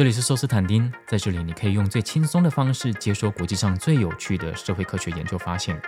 这里是寿斯坦丁，在这里你可以用最轻松的方式接收国际上最有趣的社会科学研究发现。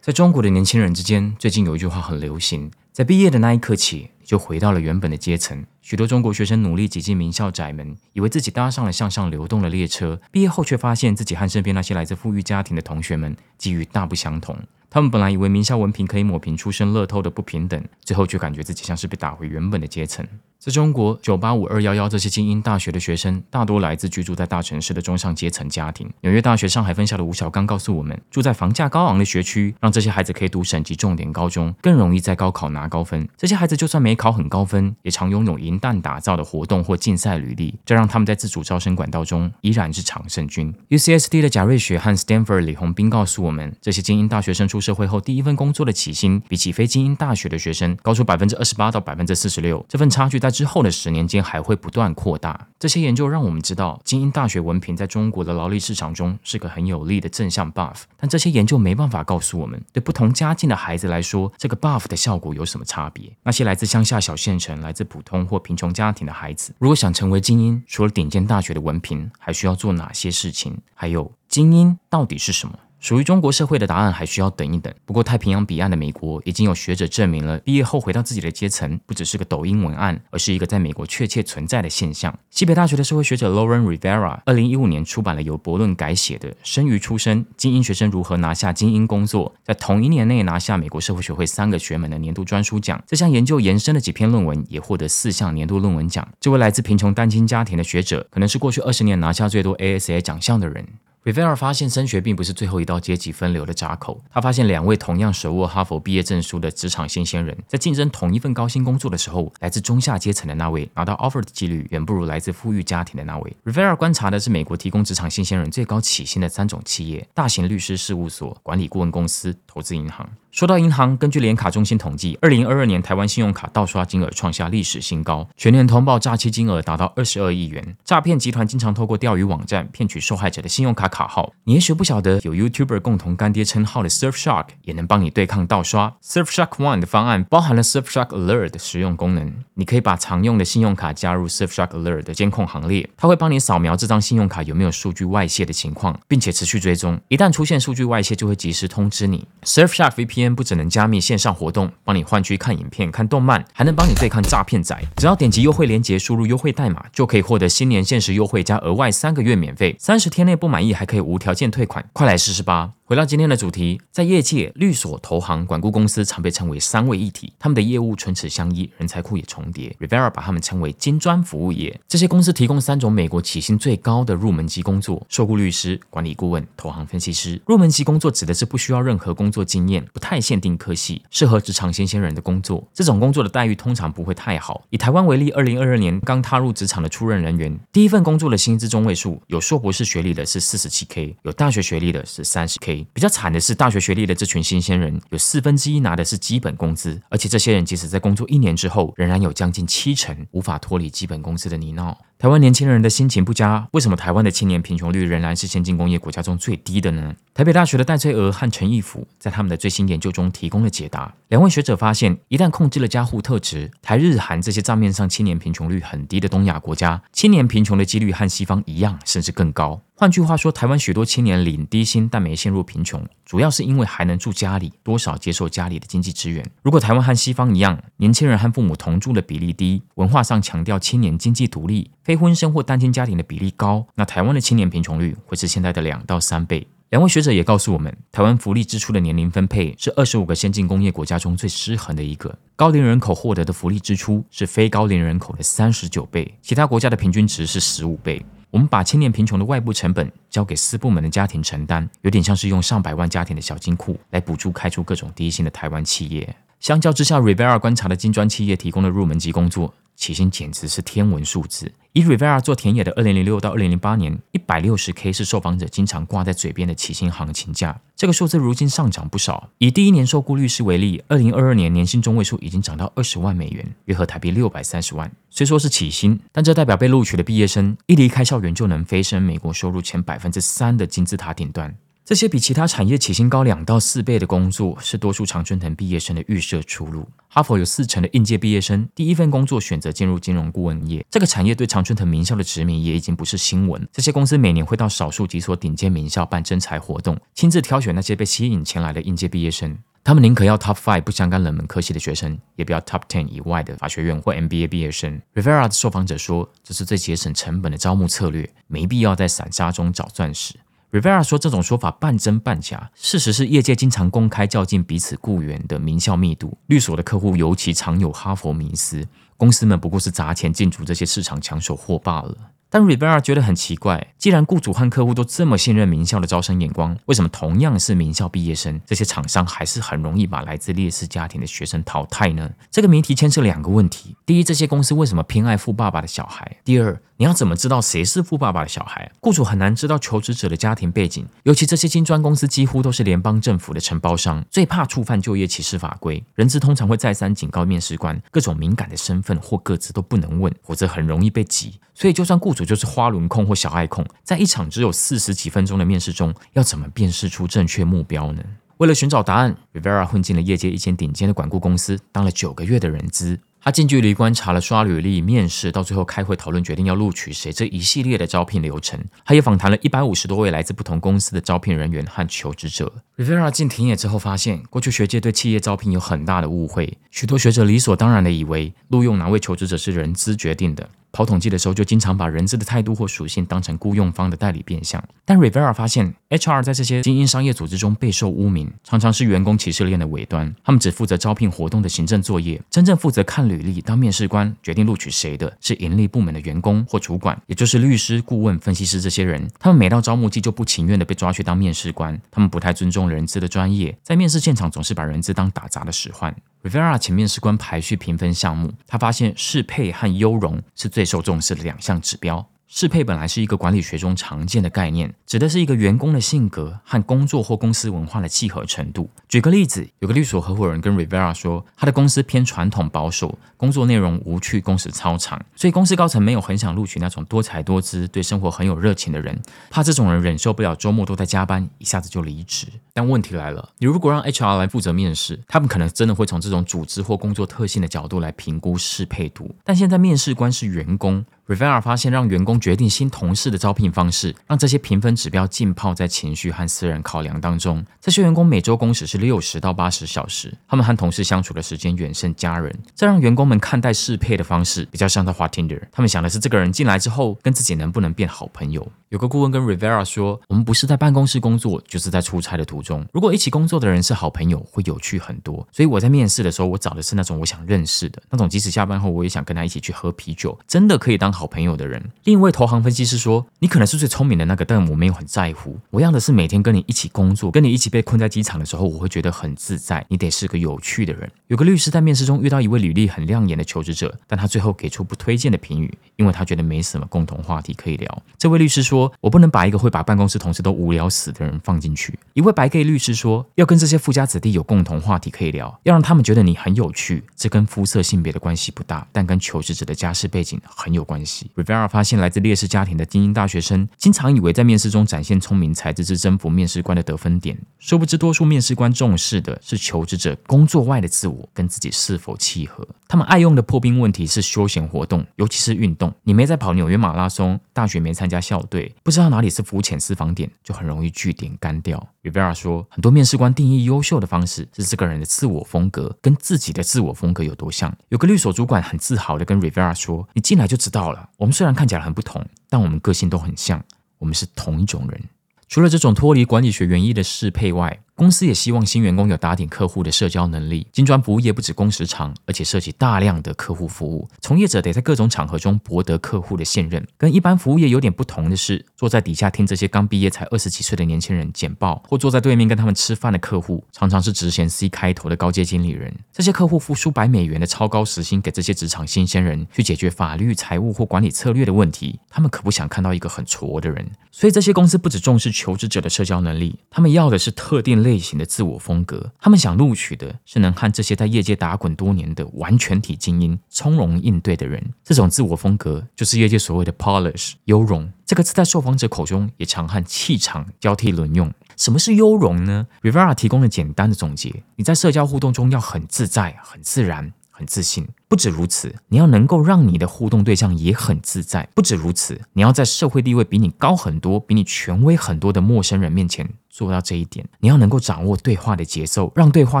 在中国的年轻人之间，最近有一句话很流行：在毕业的那一刻起，就回到了原本的阶层。许多中国学生努力挤进名校窄门，以为自己搭上了向上流动的列车，毕业后却发现自己和身边那些来自富裕家庭的同学们机遇大不相同。他们本来以为名校文凭可以抹平出身乐透的不平等，最后却感觉自己像是被打回原本的阶层。在中国，九八五、二幺幺这些精英大学的学生，大多来自居住在大城市的中上阶层家庭。纽约大学上海分校的吴小刚告诉我们，住在房价高昂的学区，让这些孩子可以读省级重点高中，更容易在高考拿高分。这些孩子就算没考很高分，也常拥有一但打造的活动或竞赛履历，这让他们在自主招生管道中依然是常胜军。UCSD 的贾瑞雪和 Stanford 李红斌告诉我们，这些精英大学生出社会后第一份工作的起薪，比起非精英大学的学生高出百分之二十八到百分之四十六。这份差距在之后的十年间。还会不断扩大。这些研究让我们知道，精英大学文凭在中国的劳力市场中是个很有利的正向 buff。但这些研究没办法告诉我们，对不同家境的孩子来说，这个 buff 的效果有什么差别。那些来自乡下小县城、来自普通或贫穷家庭的孩子，如果想成为精英，除了顶尖大学的文凭，还需要做哪些事情？还有，精英到底是什么？属于中国社会的答案还需要等一等。不过，太平洋彼岸的美国已经有学者证明了，毕业后回到自己的阶层，不只是个抖音文案，而是一个在美国确切存在的现象。西北大学的社会学者 Lauren Rivera 二零一五年出版了由伯伦改写的《生于出身：精英学生如何拿下精英工作》，在同一年内拿下美国社会学会三个学门的年度专书奖。这项研究延伸的几篇论文也获得四项年度论文奖。这位来自贫穷单亲家庭的学者，可能是过去二十年拿下最多 ASA 奖项的人。R i v e r 发现，升学并不是最后一道阶级分流的闸口。他发现，两位同样手握哈佛毕业证书的职场新鲜人，在竞争同一份高薪工作的时候，来自中下阶层的那位拿到 offer 的几率远不如来自富裕家庭的那位。r i v e r 观察的是美国提供职场新鲜人最高起薪的三种企业：大型律师事务所、管理顾问公司、投资银行。说到银行，根据联卡中心统计，二零二二年台湾信用卡盗刷金额创下历史新高，全年通报诈欺金额达到二十二亿元。诈骗集团经常透过钓鱼网站骗取受害者的信用卡卡号。你也许不晓得，有 YouTuber 共同干爹称号的 Surfshark 也能帮你对抗盗刷。Surfshark One 的方案包含了 Surfshark Alert 的实用功能，你可以把常用的信用卡加入 Surfshark Alert 的监控行列，它会帮你扫描这张信用卡有没有数据外泄的情况，并且持续追踪。一旦出现数据外泄，就会及时通知你。Surfshark VPN。不只能加密线上活动，帮你换区看影片、看动漫，还能帮你对抗诈骗仔。只要点击优惠链接，输入优惠代码，就可以获得新年限时优惠加额外三个月免费，三十天内不满意还可以无条件退款，快来试试吧！回到今天的主题，在业界，律所、投行、管顾公司常被称为三位一体，他们的业务唇齿相依，人才库也重叠。Rivera 把他们称为金砖服务业。这些公司提供三种美国起薪最高的入门级工作：受雇律师、管理顾问、投行分析师。入门级工作指的是不需要任何工作经验，不太限定科系，适合职场新鲜人的工作。这种工作的待遇通常不会太好。以台湾为例，二零二二年刚踏入职场的出任人员，第一份工作的薪资中位数，有硕博士学历的是四十七 K，有大学学历的是三十 K。比较惨的是，大学学历的这群新鲜人有四分之一拿的是基本工资，而且这些人即使在工作一年之后，仍然有将近七成无法脱离基本工资的泥淖。台湾年轻人的心情不佳，为什么台湾的青年贫穷率仍然是先进工业国家中最低的呢？台北大学的戴翠娥和陈义甫在他们的最新研究中提供了解答。两位学者发现，一旦控制了加户特质，台日韩这些账面上青年贫穷率很低的东亚国家，青年贫穷的几率和西方一样，甚至更高。换句话说，台湾许多青年领低薪但没陷入贫穷，主要是因为还能住家里，多少接受家里的经济支援。如果台湾和西方一样，年轻人和父母同住的比例低，文化上强调青年经济独立，非婚生或单亲家庭的比例高，那台湾的青年贫穷率会是现在的两到三倍。两位学者也告诉我们，台湾福利支出的年龄分配是二十五个先进工业国家中最失衡的一个，高龄人口获得的福利支出是非高龄人口的三十九倍，其他国家的平均值是十五倍。我们把青年贫穷的外部成本交给四部门的家庭承担，有点像是用上百万家庭的小金库来补助开出各种低薪的台湾企业。相较之下，Rivera 观察的金砖企业提供的入门级工作。起薪简直是天文数字。以 Rivera 做田野的二零零六到二零零八年，一百六十 K 是受访者经常挂在嘴边的起薪行情价。这个数字如今上涨不少。以第一年受雇律师为例，二零二二年年薪中位数已经涨到二十万美元，约合台币六百三十万。虽说是起薪，但这代表被录取的毕业生一离开校园就能飞升美国收入前百分之三的金字塔顶端。这些比其他产业起薪高两到四倍的工作，是多数常春藤毕业生的预设出路。哈佛有四成的应届毕业生第一份工作选择进入金融顾问业，这个产业对常春藤名校的殖民也已经不是新闻。这些公司每年会到少数几所顶尖名校办征才活动，亲自挑选那些被吸引前来的应届毕业生。他们宁可要 Top Five 不相干冷门科系的学生，也不要 Top Ten 以外的法学院或 MBA 毕业生。Rivera 的受访者说：“这是最节省成本的招募策略，没必要在散沙中找钻石。” Rivera 说：“这种说法半真半假。事实是，业界经常公开较劲彼此雇员的名校密度。律所的客户尤其常有哈佛迷思，公司们不过是砸钱进驻这些市场抢手货罢了。”但 Rivera 觉得很奇怪，既然雇主和客户都这么信任名校的招生眼光，为什么同样是名校毕业生，这些厂商还是很容易把来自劣势家庭的学生淘汰呢？这个谜题牵涉两个问题：第一，这些公司为什么偏爱富爸爸的小孩？第二，你要怎么知道谁是富爸爸的小孩？雇主很难知道求职者的家庭背景，尤其这些金砖公司几乎都是联邦政府的承包商，最怕触犯就业歧视法规。人资通常会再三警告面试官，各种敏感的身份或个资都不能问，否则很容易被挤。所以，就算雇主就是花轮控或小爱控，在一场只有四十几分钟的面试中，要怎么辨识出正确目标呢？为了寻找答案，Rivera 混进了业界一间顶尖的管顾公司，当了九个月的人资。他近距离观察了刷履历、面试，到最后开会讨论决定要录取谁这一系列的招聘流程。他也访谈了一百五十多位来自不同公司的招聘人员和求职者。Rivera 进田野之后发现，过去学界对企业招聘有很大的误会，许多学者理所当然的以为录用哪位求职者是人资决定的。跑统计的时候，就经常把人资的态度或属性当成雇佣方的代理变相。但 Rivera 发现，HR 在这些精英商业组织中备受污名，常常是员工歧视链的尾端。他们只负责招聘活动的行政作业，真正负责看履历、当面试官、决定录取谁的是盈利部门的员工或主管，也就是律师、顾问、分析师这些人。他们每到招募季就不情愿的被抓去当面试官。他们不太尊重人资的专业，在面试现场总是把人资当打杂的使唤。Rivera 前面试官排序评分项目，他发现适配和优容是最受重视的两项指标。适配本来是一个管理学中常见的概念，指的是一个员工的性格和工作或公司文化的契合程度。举个例子，有个律所合伙人跟 Rivera 说，他的公司偏传统保守，工作内容无趣，工时超长，所以公司高层没有很想录取那种多才多姿、对生活很有热情的人，怕这种人忍受不了周末都在加班，一下子就离职。但问题来了，你如果让 HR 来负责面试，他们可能真的会从这种组织或工作特性的角度来评估适配度。但现在面试官是员工。Revera 发现，让员工决定新同事的招聘方式，让这些评分指标浸泡在情绪和私人考量当中。这些员工每周工时是六十到八十小时，他们和同事相处的时间远胜家人。这让员工们看待适配的方式比较像在花 Tinder。他们想的是，这个人进来之后跟自己能不能变好朋友。有个顾问跟 Rivera 说：“我们不是在办公室工作，就是在出差的途中。如果一起工作的人是好朋友，会有趣很多。所以我在面试的时候，我找的是那种我想认识的那种，即使下班后我也想跟他一起去喝啤酒，真的可以当。”好朋友的人，另一位投行分析师说：“你可能是最聪明的那个，但我没有很在乎。我要的是每天跟你一起工作，跟你一起被困在机场的时候，我会觉得很自在。你得是个有趣的人。”有个律师在面试中遇到一位履历很亮眼的求职者，但他最后给出不推荐的评语，因为他觉得没什么共同话题可以聊。这位律师说：“我不能把一个会把办公室同事都无聊死的人放进去。”一位白 gay 律师说：“要跟这些富家子弟有共同话题可以聊，要让他们觉得你很有趣。这跟肤色性别的关系不大，但跟求职者的家世背景很有关系。” Rivera 发现来自劣势家庭的精英大学生，经常以为在面试中展现聪明才智是征服面试官的得分点，殊不知多数面试官重视的是求职者工作外的自我跟自己是否契合。他们爱用的破冰问题是休闲活动，尤其是运动。你没在跑纽约马拉松，大学没参加校队，不知道哪里是浮浅私房点，就很容易据点干掉。Rivera 说，很多面试官定义优秀的方式是这个人的自我风格跟自己的自我风格有多像。有个律所主管很自豪的跟 Rivera 说：“你进来就知道了，我们虽然看起来很不同，但我们个性都很像，我们是同一种人。”除了这种脱离管理学原意的适配外，公司也希望新员工有打点客户的社交能力。金砖服务业不止工时长，而且涉及大量的客户服务，从业者得在各种场合中博得客户的信任。跟一般服务业有点不同的是，坐在底下听这些刚毕业才二十几岁的年轻人简报，或坐在对面跟他们吃饭的客户，常常是职衔 C 开头的高阶经理人。这些客户付数百美元的超高时薪给这些职场新鲜人去解决法律、财务或管理策略的问题，他们可不想看到一个很挫的人。所以这些公司不只重视求职者的社交能力，他们要的是特定。类型的自我风格，他们想录取的是能和这些在业界打滚多年的完全体精英从容应对的人。这种自我风格就是业界所谓的 polish 优容。这个字在受访者口中也常和气场交替轮用。什么是优容呢？Rivera 提供了简单的总结：你在社交互动中要很自在、很自然。很自信。不止如此，你要能够让你的互动对象也很自在。不止如此，你要在社会地位比你高很多、比你权威很多的陌生人面前做到这一点。你要能够掌握对话的节奏，让对话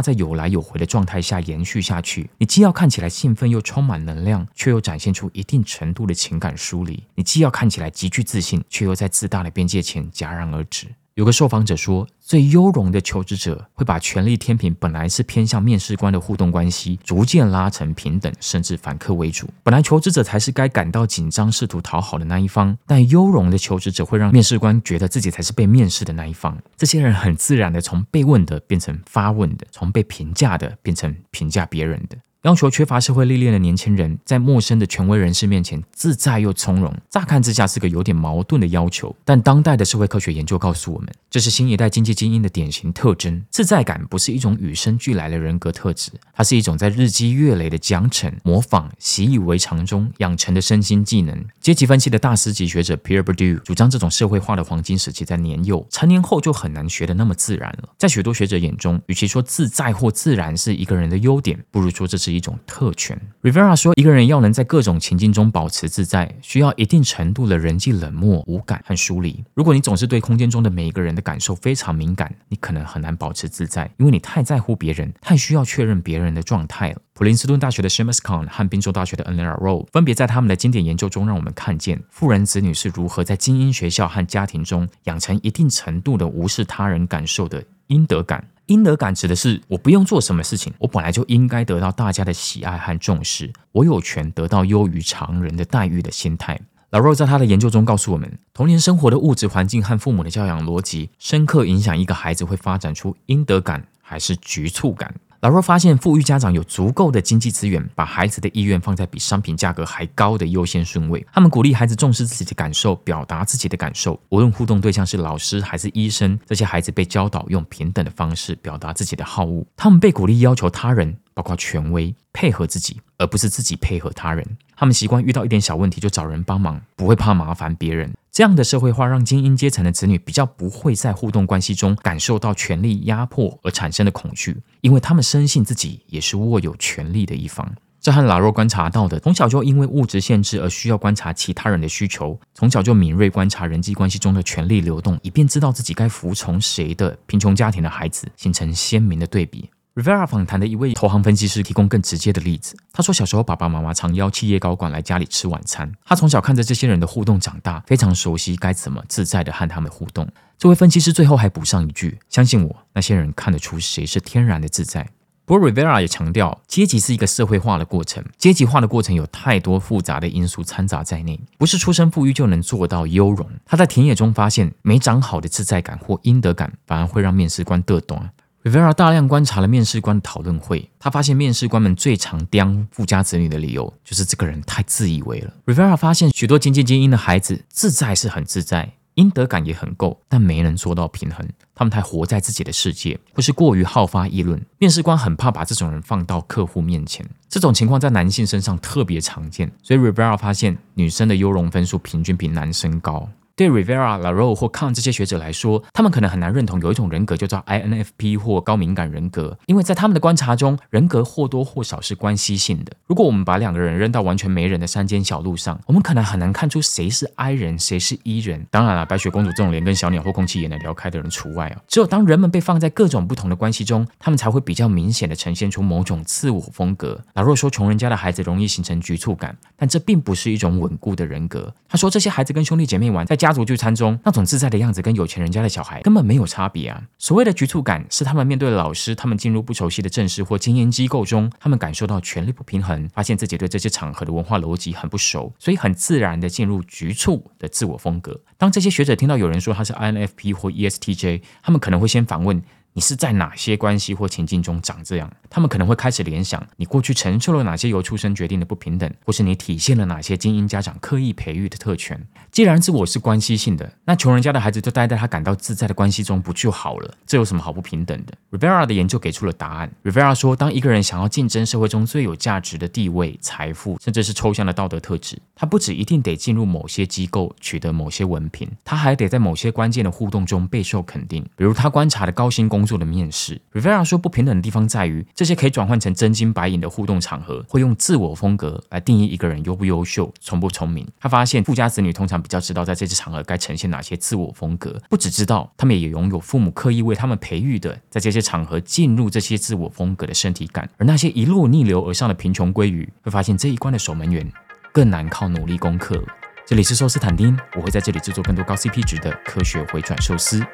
在有来有回的状态下延续下去。你既要看起来兴奋又充满能量，却又展现出一定程度的情感疏离。你既要看起来极具自信，却又在自大的边界前戛然而止。有个受访者说，最优容的求职者会把权力天平本来是偏向面试官的互动关系，逐渐拉成平等，甚至反客为主。本来求职者才是该感到紧张、试图讨好的那一方，但优容的求职者会让面试官觉得自己才是被面试的那一方。这些人很自然的从被问的变成发问的，从被评价的变成评价别人的。要求缺乏社会历练的年轻人在陌生的权威人士面前自在又从容，乍看之下是个有点矛盾的要求。但当代的社会科学研究告诉我们，这是新一代经济精英的典型特征。自在感不是一种与生俱来的人格特质，它是一种在日积月累的奖惩、模仿、习以为常中养成的身心技能。阶级分析的大师级学者 Pierre Bourdieu 主张，这种社会化的黄金时期在年幼，成年后就很难学得那么自然了。在许多学者眼中，与其说自在或自然是一个人的优点，不如说这是。一种特权。Rivera 说，一个人要能在各种情境中保持自在，需要一定程度的人际冷漠、无感和疏离。如果你总是对空间中的每一个人的感受非常敏感，你可能很难保持自在，因为你太在乎别人，太需要确认别人的状态了。普林斯顿大学的 Seamus Khan 和宾州大学的 Anna Rowe 分别在他们的经典研究中，让我们看见富人子女是如何在精英学校和家庭中养成一定程度的无视他人感受的应得感。应得感指的是我不用做什么事情，我本来就应该得到大家的喜爱和重视，我有权得到优于常人的待遇的心态。老肉在他的研究中告诉我们，童年生活的物质环境和父母的教养逻辑，深刻影响一个孩子会发展出应得感还是局促感。老若发现富裕家长有足够的经济资源，把孩子的意愿放在比商品价格还高的优先顺位。他们鼓励孩子重视自己的感受，表达自己的感受。无论互动对象是老师还是医生，这些孩子被教导用平等的方式表达自己的好恶。他们被鼓励要求他人，包括权威，配合自己，而不是自己配合他人。他们习惯遇到一点小问题就找人帮忙，不会怕麻烦别人。这样的社会化让精英阶层的子女比较不会在互动关系中感受到权力压迫而产生的恐惧，因为他们深信自己也是握有权力的一方。这和拉若观察到的从小就因为物质限制而需要观察其他人的需求，从小就敏锐观察人际关系中的权力流动，以便知道自己该服从谁的贫穷家庭的孩子，形成鲜明的对比。Rivera 访谈的一位投行分析师提供更直接的例子。他说，小时候爸爸妈妈常邀企业高管来家里吃晚餐。他从小看着这些人的互动长大，非常熟悉该怎么自在的和他们互动。这位分析师最后还补上一句：“相信我，那些人看得出谁是天然的自在。”不过，Rivera 也强调，阶级是一个社会化的过程，阶级化的过程有太多复杂的因素掺杂在内，不是出身富裕就能做到优容。他在田野中发现，没长好的自在感或应得感，反而会让面试官得懂。Rivera 大量观察了面试官的讨论会，他发现面试官们最常刁富家子女的理由就是这个人太自以为了。Rivera 发现许多经济精英的孩子自在是很自在，应得感也很够，但没能做到平衡。他们太活在自己的世界，或是过于好发议论。面试官很怕把这种人放到客户面前。这种情况在男性身上特别常见，所以 Rivera 发现女生的优容分数平均比男生高。对 Rivera、Laro 或 Khan 这些学者来说，他们可能很难认同有一种人格就叫 INFP 或高敏感人格，因为在他们的观察中，人格或多或少是关系性的。如果我们把两个人扔到完全没人的山间小路上，我们可能很难看出谁是 I 人，谁是 E 人。当然了，白雪公主这种连跟小鸟或空气也能聊开的人除外啊。只有当人们被放在各种不同的关系中，他们才会比较明显的呈现出某种自我风格。老若说穷人家的孩子容易形成局促感，但这并不是一种稳固的人格。他说这些孩子跟兄弟姐妹玩，在家。家族聚餐中那种自在的样子，跟有钱人家的小孩根本没有差别啊！所谓的局促感，是他们面对老师，他们进入不熟悉的正式或精英机构中，他们感受到权力不平衡，发现自己对这些场合的文化逻辑很不熟，所以很自然的进入局促的自我风格。当这些学者听到有人说他是 INFP 或 ESTJ，他们可能会先反问。你是在哪些关系或情境中长这样？他们可能会开始联想，你过去承受了哪些由出生决定的不平等，或是你体现了哪些精英家长刻意培育的特权。既然自我是关系性的，那穷人家的孩子就待在他感到自在的关系中不就好了？这有什么好不平等的？Rivera 的研究给出了答案。Rivera 说，当一个人想要竞争社会中最有价值的地位、财富，甚至是抽象的道德特质，他不止一定得进入某些机构取得某些文凭，他还得在某些关键的互动中备受肯定。比如他观察的高薪工作的面试。Rivera 说，不平等的地方在于，这些可以转换成真金白银的互动场合，会用自我风格来定义一个人优不优秀、聪不聪明。他发现，富家子女通常比较知道在这些场合该呈现哪些自我风格，不只知道，他们也拥有父母刻意为他们培育的在这些场合进入这些自我风格的身体感。而那些一路逆流而上的贫穷鲑鱼，会发现这一关的守门员更难靠努力攻克。这里是寿司坦丁，我会在这里制作更多高 CP 值的科学回转寿司。